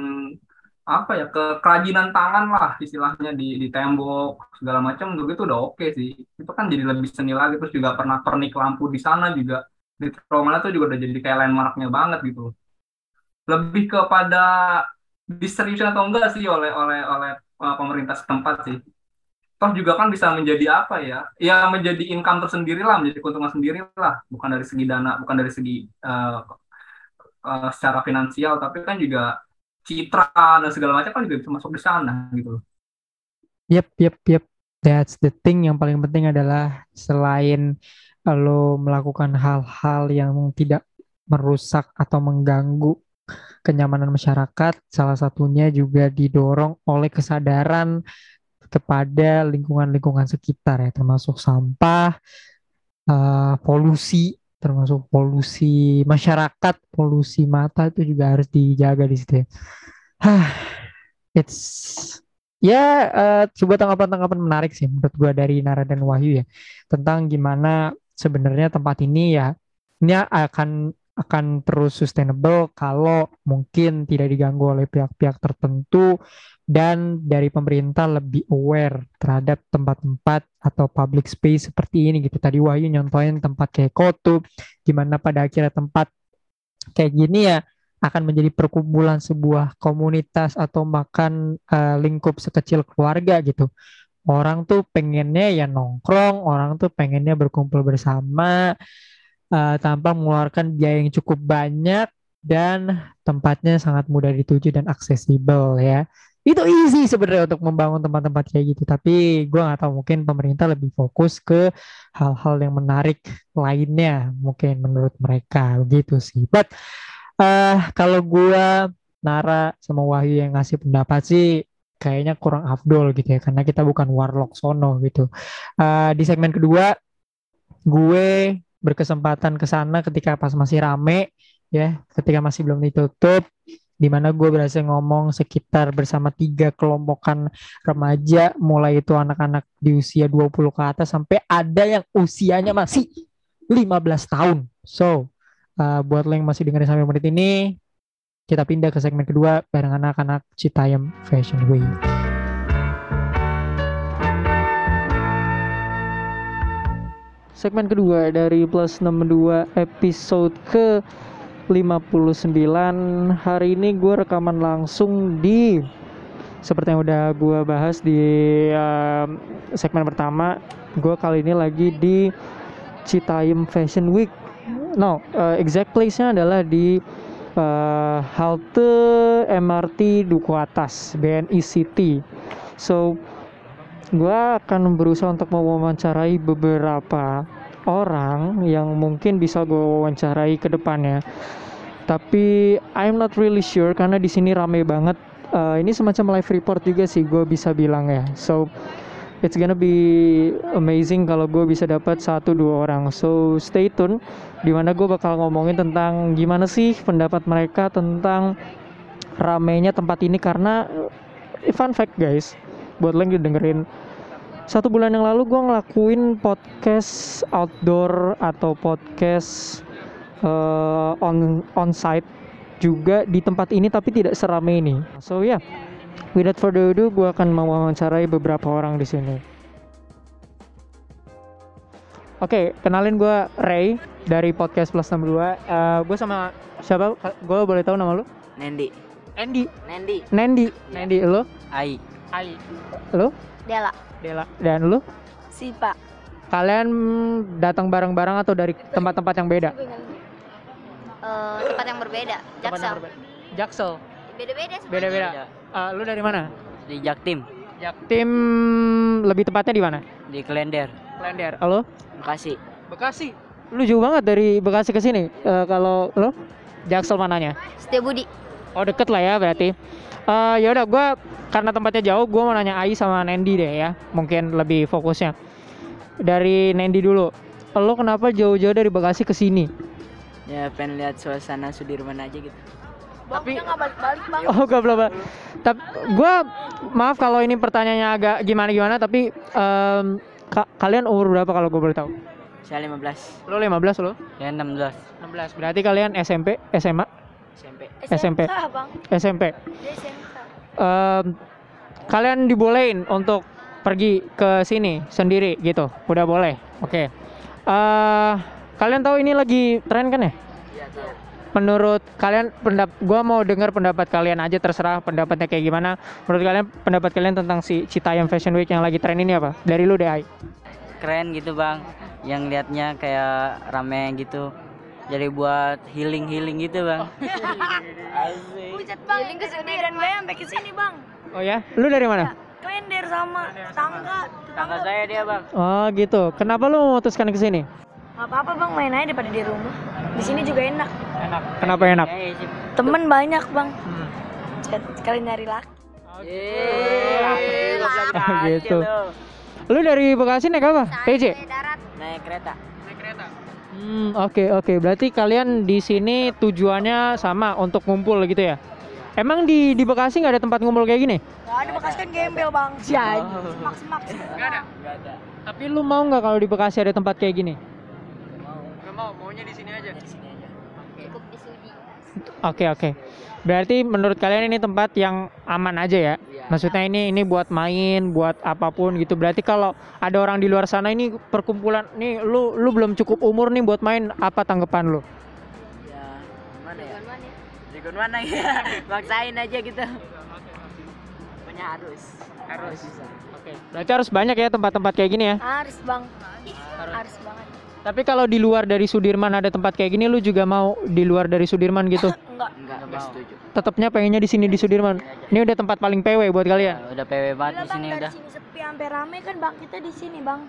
apa ya ke kerajinan tangan lah istilahnya di di tembok segala macam. Itu udah oke sih. Itu kan jadi lebih seni lagi. Terus juga pernah pernik lampu di sana juga. Di terowongan itu juga udah jadi kayak landmarknya banget gitu lebih kepada diseriusin atau enggak sih oleh oleh oleh uh, pemerintah setempat sih. Toh juga kan bisa menjadi apa ya? Ya menjadi income tersendiri lah menjadi keuntungan sendiri lah. Bukan dari segi dana bukan dari segi uh, uh, secara finansial. Tapi kan juga citra dan segala macam kan juga bisa masuk di sana gitu loh Yep, yep, yep. That's the thing yang paling penting adalah selain lo melakukan hal-hal yang tidak merusak atau mengganggu kenyamanan masyarakat, salah satunya juga didorong oleh kesadaran kepada lingkungan-lingkungan sekitar ya, termasuk sampah, eh, polusi, termasuk polusi masyarakat, polusi mata itu juga harus dijaga di situ ya. Hah, it's ya eh, sebuah tanggapan-tanggapan menarik sih menurut gua dari Nara dan Wahyu ya tentang gimana sebenarnya tempat ini ya ini akan akan terus sustainable kalau mungkin tidak diganggu oleh pihak-pihak tertentu dan dari pemerintah lebih aware terhadap tempat-tempat atau public space seperti ini gitu. Tadi Wahyu nyontohin tempat kayak Kotu, gimana pada akhirnya tempat kayak gini ya akan menjadi perkumpulan sebuah komunitas atau makan eh, lingkup sekecil keluarga gitu. Orang tuh pengennya ya nongkrong, orang tuh pengennya berkumpul bersama eh, tanpa mengeluarkan biaya yang cukup banyak dan tempatnya sangat mudah dituju dan aksesibel ya. Itu easy sebenarnya untuk membangun tempat-tempat kayak gitu. Tapi gua nggak tahu mungkin pemerintah lebih fokus ke hal-hal yang menarik lainnya mungkin menurut mereka begitu sih. But eh kalau gua Nara sama Wahyu yang ngasih pendapat sih kayaknya kurang afdol gitu ya karena kita bukan warlock sono gitu. Eh, di segmen kedua gue berkesempatan ke sana ketika pas masih rame ya, ketika masih belum ditutup di mana gue berhasil ngomong sekitar bersama tiga kelompokan remaja mulai itu anak-anak di usia 20 ke atas sampai ada yang usianya masih 15 tahun. So, uh, buat lo yang masih dengerin sampai menit ini, kita pindah ke segmen kedua bareng anak-anak Citayam Fashion Week. Segmen kedua dari Plus 62 episode ke 59 Hari ini gue rekaman langsung di Seperti yang udah gue bahas di um, segmen pertama Gue kali ini lagi di Citayam Fashion Week. No, uh, exact place-nya adalah di uh, halte MRT Duku Atas BNI City. So, gue akan berusaha untuk mewawancarai beberapa orang yang mungkin bisa gue wawancarai ke depannya. Tapi I'm not really sure karena di sini rame banget. Eh, ini semacam live report juga sih gue bisa bilang ya. So it's gonna be amazing kalau gue bisa dapat satu dua orang. So stay tune. Di mana gue bakal ngomongin tentang gimana sih pendapat mereka tentang ramenya tempat ini karena eh, fun fact guys buat lo dengerin satu bulan yang lalu gue ngelakuin podcast outdoor atau podcast eh, on on site juga di tempat ini tapi tidak serame ini. So ya, yeah, without further ado, gue akan mewawancarai beberapa orang di sini. Oke, kenalin gue Ray dari podcast Plus 62. Eh gue sama siapa? Gue boleh tahu nama lu? Nendi. Andy. Nendi. Nendi. Nendi, lo? Ai. Ai. Lo? Dela, Dela. Dan lo? Sipa. Kalian datang bareng-bareng atau dari tempat-tempat yang beda? Eh, tempat yang berbeda. Tempat yang Jaksel. berbeda. Jaksel. Beda-beda. Beda-beda. Eh, lu dari mana? Di Jaktim. Jaktim lebih tepatnya di mana? Di Klender. Klender. Halo? Bekasi. Bekasi. Lu jauh banget dari Bekasi ke sini. Eh, kalau lu Jaksel mananya? Setiabudi. Oh deket lah ya berarti. Eh ya udah gue karena tempatnya jauh gue mau nanya Ai sama Nendi deh ya. Mungkin lebih fokusnya. Dari Nendi dulu. Lo kenapa jauh-jauh dari Bekasi ke sini? Ya pengen lihat suasana Sudirman aja gitu. Tapi- nggak balik-balik bang. Oh gak belum. Tapi gue maaf kalau ini pertanyaannya agak gimana-gimana tapi em, ka- kalian umur berapa kalau gue boleh tahu? Saya 15. Lo 15 lo? Ya 16. 16. Berarti kalian SMP, SMA, SMP. SMP. bang. SMP. Dia SMK. Em, kalian dibolehin untuk pergi ke sini sendiri gitu. Udah boleh. Oke. Eh kalian tahu ini lagi tren kan ya? Iya tahu. Menurut kalian pendap gua mau dengar pendapat kalian aja terserah pendapatnya kayak gimana. Menurut kalian pendapat kalian tentang si Citayam Fashion Week yang lagi tren ini apa? Dari lu deh, Ai. Keren gitu bang. Yang liatnya kayak rame gitu. Jadi buat healing-healing gitu bang. Asik. Buset bang, yang ke sini dan gue sampai ke sini bang. Oh ya? Lu dari mana? Klender sama tetangga. Tangga saya dia bang. Oh gitu. Kenapa lu memutuskan ke sini? Gak apa-apa bang, main aja daripada di rumah. Di sini juga enak. Enak. Kenapa enak? Eh, sip. Temen banyak bang. Hmm. Sekali nyari laki. Yeay, goblok Ah, aja gitu. lu. Dari Bekasi naik apa? Darat. Naik kereta. Hmm, oke oke. Berarti kalian di sini tujuannya sama untuk ngumpul gitu ya? Emang di di Bekasi nggak ada tempat ngumpul kayak gini? Gak ada bekas kan gembel bang. Sial. Maks maks. Gak ada. Enggak ada. Tapi lu mau nggak kalau di Bekasi ada tempat kayak gini? Mau. Gak mau, maunya di sini aja. Di sini aja. Cukup di sudi. Oke oke. Berarti menurut kalian ini tempat yang aman aja ya? Maksudnya ini ini buat main, buat apa pun gitu. Berarti kalau ada orang di luar sana ini perkumpulan, nih lu lu belum cukup umur nih buat main, apa tanggapan lu? Ya, gimana ya? Tujuan mana? Ya? (laughs) Maksain aja gitu. Punya harus. Harus. Oke. Berarti harus banyak ya tempat-tempat kayak gini ya. Harus bang. Harus banget. Tapi kalau di luar dari Sudirman ada tempat kayak gini, lu juga mau di luar dari Sudirman gitu? (laughs) Enggak. Enggak, enggak setuju. Tetapnya pengennya di sini di Sudirman. Ini udah tempat paling PW buat kalian. Ya, udah PW banget di sini udah. sini sepi sampai rame kan bang. Kita di sini bang.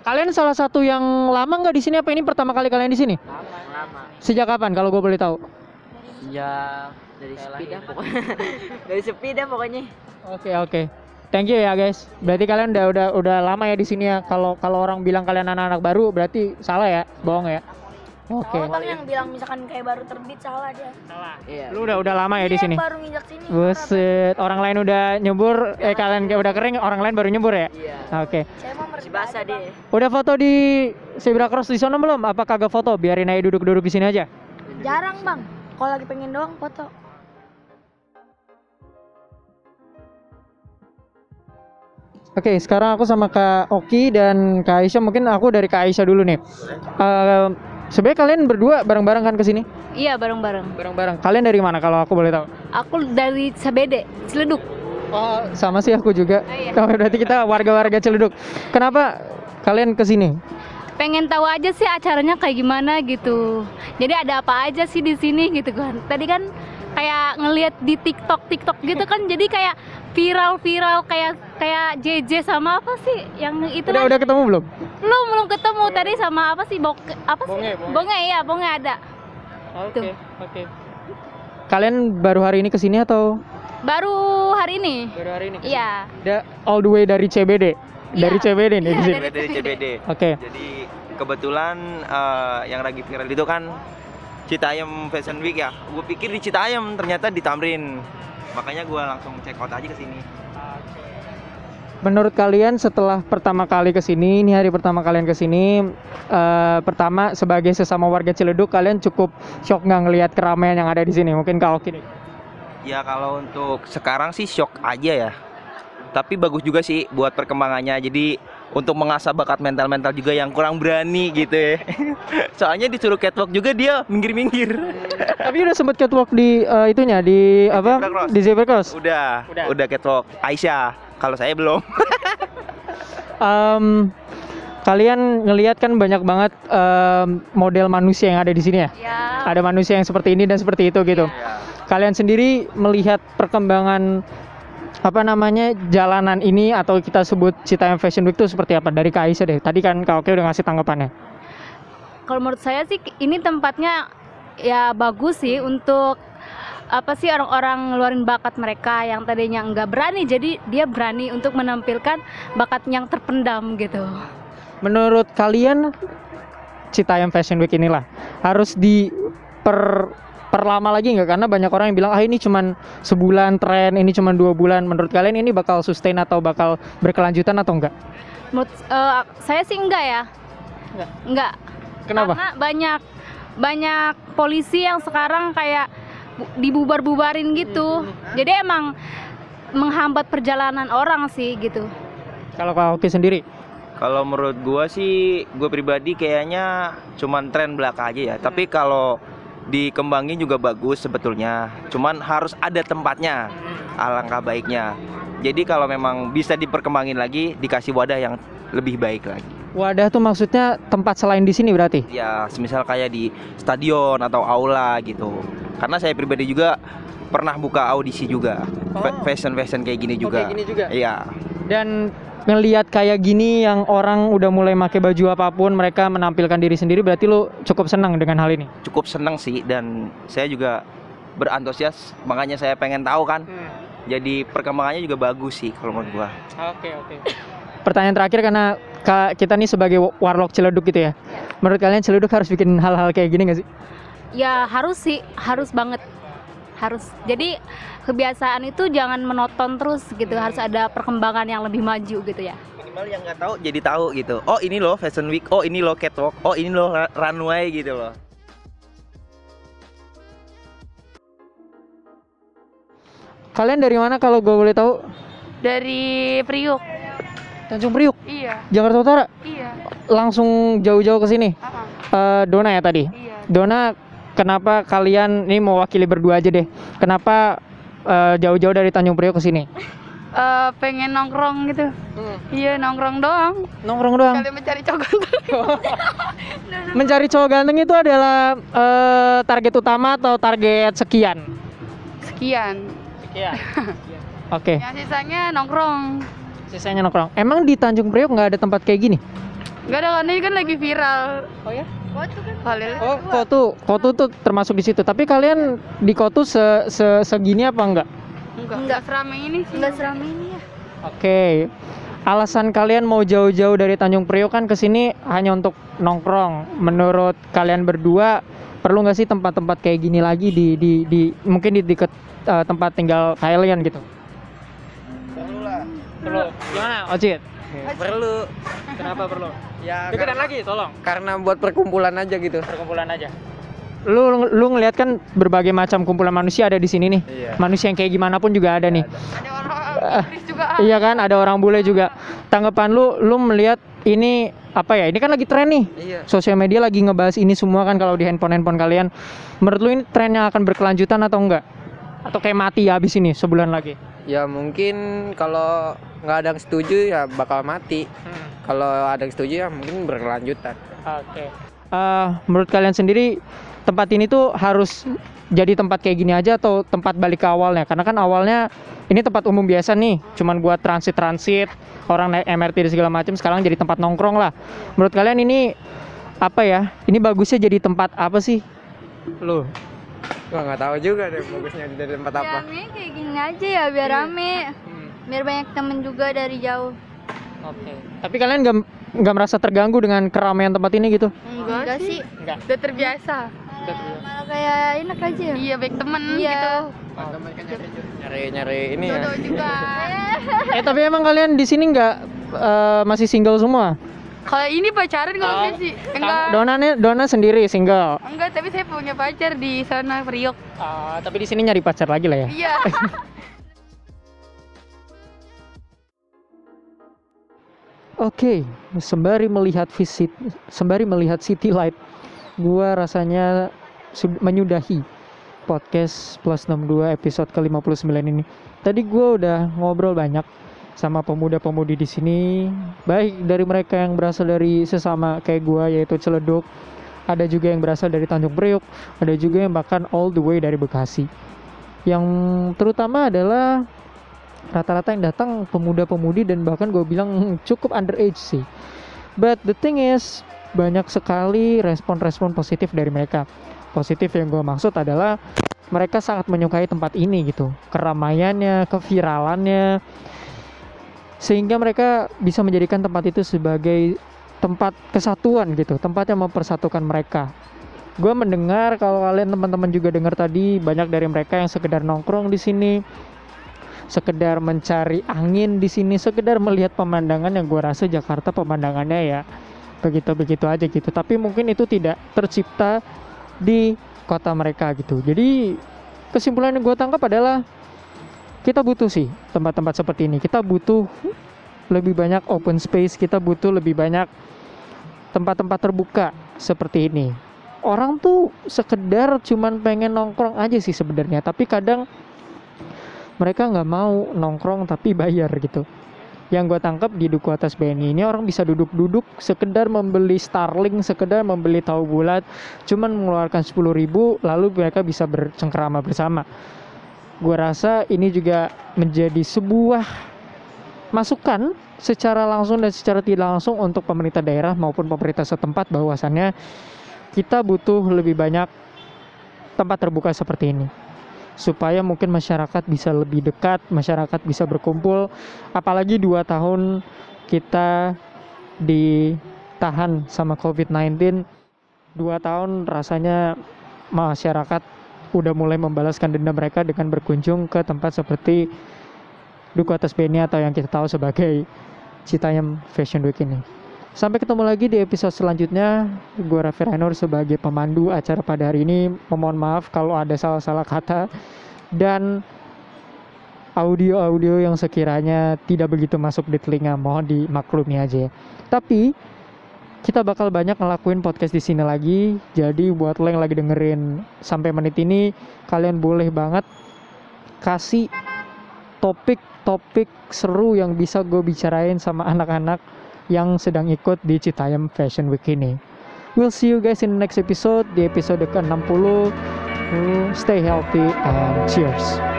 Kalian salah satu yang lama nggak di sini apa ini pertama kali kalian di sini? Lama. Lama. Sejak kapan kalau gue boleh tahu? Sejak Dari sepi dah pokoknya. (laughs) Dari sepi dah pokoknya. Oke oke. Thank you ya guys. Berarti kalian udah udah udah lama ya di sini ya. Kalau kalau orang bilang kalian anak-anak baru berarti salah ya, bohong ya. Oke. Oh, tapi yang bilang misalkan kayak baru terbit salah dia. Iya. Lu udah udah lama ya di Dia sini. baru nginjak sini. Buset, orang lain udah nyebur, eh kalian kayak udah kering, orang lain baru nyebur ya? Iya. Oke. Saya mau basah deh. Udah foto di Zebra Cross di sana belum? Apa kagak foto? Biarin aja duduk-duduk di sini aja. Jarang bang. Kalau lagi pengen doang foto. Oke, sekarang aku sama Kak Oki dan Kak Aisyah. Mungkin aku dari Kak Aisyah dulu nih. Eh, Sebenarnya kalian berdua bareng-bareng kan ke sini? Iya bareng-bareng. Bareng-bareng. Kalian dari mana kalau aku boleh tahu? Aku dari Sabede, Ciledug. Oh, sama sih aku juga. Oh, iya. Berarti kita warga-warga Ciledug. Kenapa kalian ke sini? Pengen tahu aja sih acaranya kayak gimana gitu. Jadi ada apa aja sih di sini gitu kan. Tadi kan kayak ngelihat di TikTok TikTok gitu kan jadi kayak viral-viral kayak kayak JJ sama apa sih yang itu Udah udah ketemu belum? belum belum ketemu tadi sama apa sih bok apa sih Bonge, bonge. bonge ya bonge ada Oke, oke. Kalian baru hari ini ke sini atau baru hari ini baru hari ini? iya Da- all the way dari CBD. Dari Iya. CBD nih ke sini. dari dari CBD. Oke. Jadi kebetulan eh, yang lagi viral itu kan Citayam Fashion Week ya. Gue pikir di Citayam, ternyata di Tamrin. Makanya gue langsung check out aja ke sini. Menurut kalian setelah pertama kali ke sini, ini hari pertama kalian ke sini, eh, pertama sebagai sesama warga Ciledug kalian cukup shock nggak ngelihat keramaian yang ada di sini? Mungkin Kak Oki nih. Ya kalau untuk sekarang sih shock aja ya. Tapi bagus juga sih buat perkembangannya. Jadi untuk mengasah bakat mental-mental juga yang kurang berani gitu ya. (laughs) Soalnya disuruh catwalk juga dia minggir-minggir. (laughs) Tapi udah sempet catwalk di eh, itunya di apa? Zebra Cross. Di Zebra Cross. Udah, udah, catwalk. Aisyah, kalau saya belum. (laughs) Em, kalian ngelihat kan banyak banget em, model manusia yang ada di sini ya. ya Ada manusia yang seperti ini dan seperti itu gitu. Kalian sendiri melihat perkembangan apa namanya jalanan ini atau kita sebut Citayam Fashion Week itu seperti apa dari Kak Aisyah deh. Tadi kan Kak Oki udah ngasih tanggapannya. kalau menurut saya sih ini tempatnya ya bagus sih untuk apa sih orang-orang ngeluarin bakat mereka yang tadinya nggak berani jadi dia berani untuk menampilkan bakat yang terpendam gitu. Menurut kalian Citayam Fashion Week inilah harus diper perlama lagi nggak karena banyak orang yang bilang ah ini cuman sebulan tren ini cuman dua bulan menurut kalian ini bakal sustain atau bakal berkelanjutan atau enggak Menurut eh, saya sih enggak ya. Enggak. Kenapa? Karena banyak banyak polisi yang sekarang kayak bu- dibubar-bubarin gitu. Jadi emang menghambat perjalanan orang sih gitu. kalau Kak Oki sendiri Kalau menurut gua sih, gue pribadi kayaknya cuman tren belaka aja ya. Tapi kalau dikembangin juga bagus sebetulnya. Cuman harus ada tempatnya. Alangkah baiknya. Jadi kalau memang bisa diperkembangin lagi, dikasih wadah yang lebih baik lagi. wadah tuh maksudnya tempat selain di sini berarti Ya, semisal kayak di stadion atau aula gitu. Karena saya pribadi juga pernah buka audisi juga. Fa- Fashion-fashion kayak gini juga. Oh. kayak gini juga? Iya. dan ngelihat kayak gini yang orang udah mulai pakai baju apa pun mereka menampilkan diri sendiri berarti lu cukup senang dengan hal ini cukup senang sih dan saya juga berantusias makanya saya pengen tahu kan jadi perkembangannya juga bagus sih kalau menurut gua Oke oke. Pertanyaan terakhir karena Kak, kita nih sebagai warlock Ciledug gitu ya. Menurut kalian Ciledug harus bikin hal-hal kayak gini gak sih? Ya harus sih, harus banget. Harus. Jadi kebiasaan itu jangan menonton terus gitu. Harus ada perkembangan yang lebih maju gitu ya. minimal yang nggak tahu jadi tahu gitu oh ini loh fashion week oh ini loh catwalk oh ini loh runway gitu loh Kalian dari mana kalau gue boleh tahu? Dari Priuk. Tanjung Priuk, Iya. Jakarta Utara. Iya. Langsung jauh-jauh ke sini. Eh, Dona ya tadi. Dona, kenapa kalian ini mewakili berdua aja deh? Kenapa eh, jauh-jauh dari Tanjung Priok ke sini? Eh, pengen nongkrong gitu. Iya, nongkrong doang. Nongkrong doang. Kalian mencari cowok ganteng. (laughs) Mencari cowok ganteng itu adalah eh, target utama atau target sekian? Sekian. Sekian. (laughs) Oke. Yang sisanya nongkrong. Sisanya nongkrong. Emang di Tanjung Priok nggak ada tempat kayak gini? Enggak ada kan ini kan lagi viral. Oh ya? Halil. Oh, Kotu, Kotu tuh termasuk di situ. Tapi kalian di Kotu se, se segini apa enggak? Enggak. Enggak seramai ini sih. Enggak seramai ini ya. Oke. Alasan kalian mau jauh-jauh dari Tanjung Priok kan ke sini hanya untuk nongkrong. Menurut kalian berdua perlu nggak sih tempat-tempat kayak gini lagi di di di mungkin di dekat eh, tempat tinggal kalian gitu? Perlu lah. Perlu. Gimana, Ocit? Perlu. Kenapa perlu? Ya. Deketan lagi, tolong. Karena buat perkumpulan aja gitu. Perkumpulan aja. Lu lu ngelihat kan berbagai macam kumpulan manusia ada di sini nih. Iya. Manusia yang kayak gimana pun juga ada nih. Eh, juga. Iya kan, ada orang bule juga. Tanggapan lu, lu melihat ini apa ya? Ini kan lagi tren nih. Iya. Sosial media lagi ngebahas ini semua kan kalau di handphone-handphone kalian. Menurut lu ini tren yang akan berkelanjutan atau enggak? Atau kayak mati ya habis ini sebulan lagi? Ya mungkin kalau nggak ada yang setuju ya bakal mati. Kalau ada yang setuju ya mungkin berkelanjutan. Oke. Eh, menurut kalian sendiri tempat ini tuh harus jadi tempat kayak gini aja atau tempat balik ke awalnya? Karena kan awalnya ini tempat umum biasa nih, cuman buat transit-transit, orang naik MRT dan segala macam. Sekarang jadi tempat nongkrong lah. Menurut kalian ini apa ya? Ini bagusnya jadi tempat apa sih? Lu? Gua nggak tahu juga deh bagusnya dari tempat apa. Rame kayak gini aja ya biar rame. Biar banyak temen juga dari jauh. Oke. Tapi kalian nggak nggak merasa terganggu dengan keramaian tempat ini gitu? Enggak, sih. Enggak. Udah terbiasa. Malah kayak enak aja. Iya, baik temen Iya. gitu. Nyari-nyari ini ya. Dodo juga. (laughs) Eh tapi emang kalian di sini nggak eh, masih single semua? Kalau ini pacaran kalau saya sih enggak. Donanya Dona sendiri single. Enggak, tapi saya punya pacar di sana Priok. Ah, tapi di sini nyari pacar lagi lah ya. Iya. (laughs) Oke, sembari melihat visit, sembari melihat City Light, gua rasanya menyudahi podcast plus 62 episode ke-59 ini. Tadi gua udah ngobrol banyak sama pemuda-pemudi di sini, baik dari mereka yang berasal dari sesama kayak gua yaitu Celeduk, ada juga yang berasal dari Tanjung Priok, ada juga yang bahkan all the way dari Bekasi. Yang terutama adalah rata-rata yang datang pemuda-pemudi dan bahkan gue bilang cukup underage sih. But the thing is banyak sekali respon-respon positif dari mereka. Positif yang gue maksud adalah mereka sangat menyukai tempat ini gitu, keramaiannya, keviralannya, sehingga mereka bisa menjadikan tempat itu sebagai tempat kesatuan gitu, tempat yang mempersatukan mereka. Gue mendengar kalau kalian teman-teman juga dengar tadi banyak dari mereka yang sekedar nongkrong di sini, sekedar mencari angin di sini, sekedar melihat pemandangan yang gue rasa Jakarta pemandangannya ya begitu-begitu aja gitu. Tapi mungkin itu tidak tercipta di kota mereka gitu. Jadi kesimpulan yang gue tangkap adalah kita butuh sih tempat-tempat seperti ini. Kita butuh lebih banyak open space, kita butuh lebih banyak tempat-tempat terbuka seperti ini. Orang tuh sekedar cuman pengen nongkrong aja sih sebenarnya, tapi kadang mereka nggak mau nongkrong tapi bayar gitu yang gue tangkap di Duku Atas BNI ini orang bisa duduk-duduk sekedar membeli Starling sekedar membeli tahu bulat cuman mengeluarkan 10.000 ribu lalu mereka bisa bercengkrama bersama gue rasa ini juga menjadi sebuah masukan secara langsung dan secara tidak langsung untuk pemerintah daerah maupun pemerintah setempat bahwasannya kita butuh lebih banyak tempat terbuka seperti ini supaya mungkin masyarakat bisa lebih dekat, masyarakat bisa berkumpul. Apalagi dua tahun kita ditahan sama COVID-19, dua tahun rasanya masyarakat udah mulai membalaskan dendam mereka dengan berkunjung ke tempat seperti Duku Atas Beni atau yang kita tahu sebagai Citayam Fashion Week ini. Sampai ketemu lagi di episode selanjutnya. Gue Raffi Rainur sebagai pemandu acara pada hari ini. Memohon maaf kalau ada salah-salah kata dan audio-audio yang sekiranya tidak begitu masuk di telinga. Mohon dimaklumi aja. Tapi kita bakal banyak ngelakuin podcast di sini lagi. Jadi buat lo yang lagi dengerin sampai menit ini, kalian boleh banget kasih topik-topik seru yang bisa gue bicarain sama anak-anak yang sedang ikut di Citayam Fashion Week ini. We'll see you guys in the next episode, di episode ke-60. Stay healthy and cheers.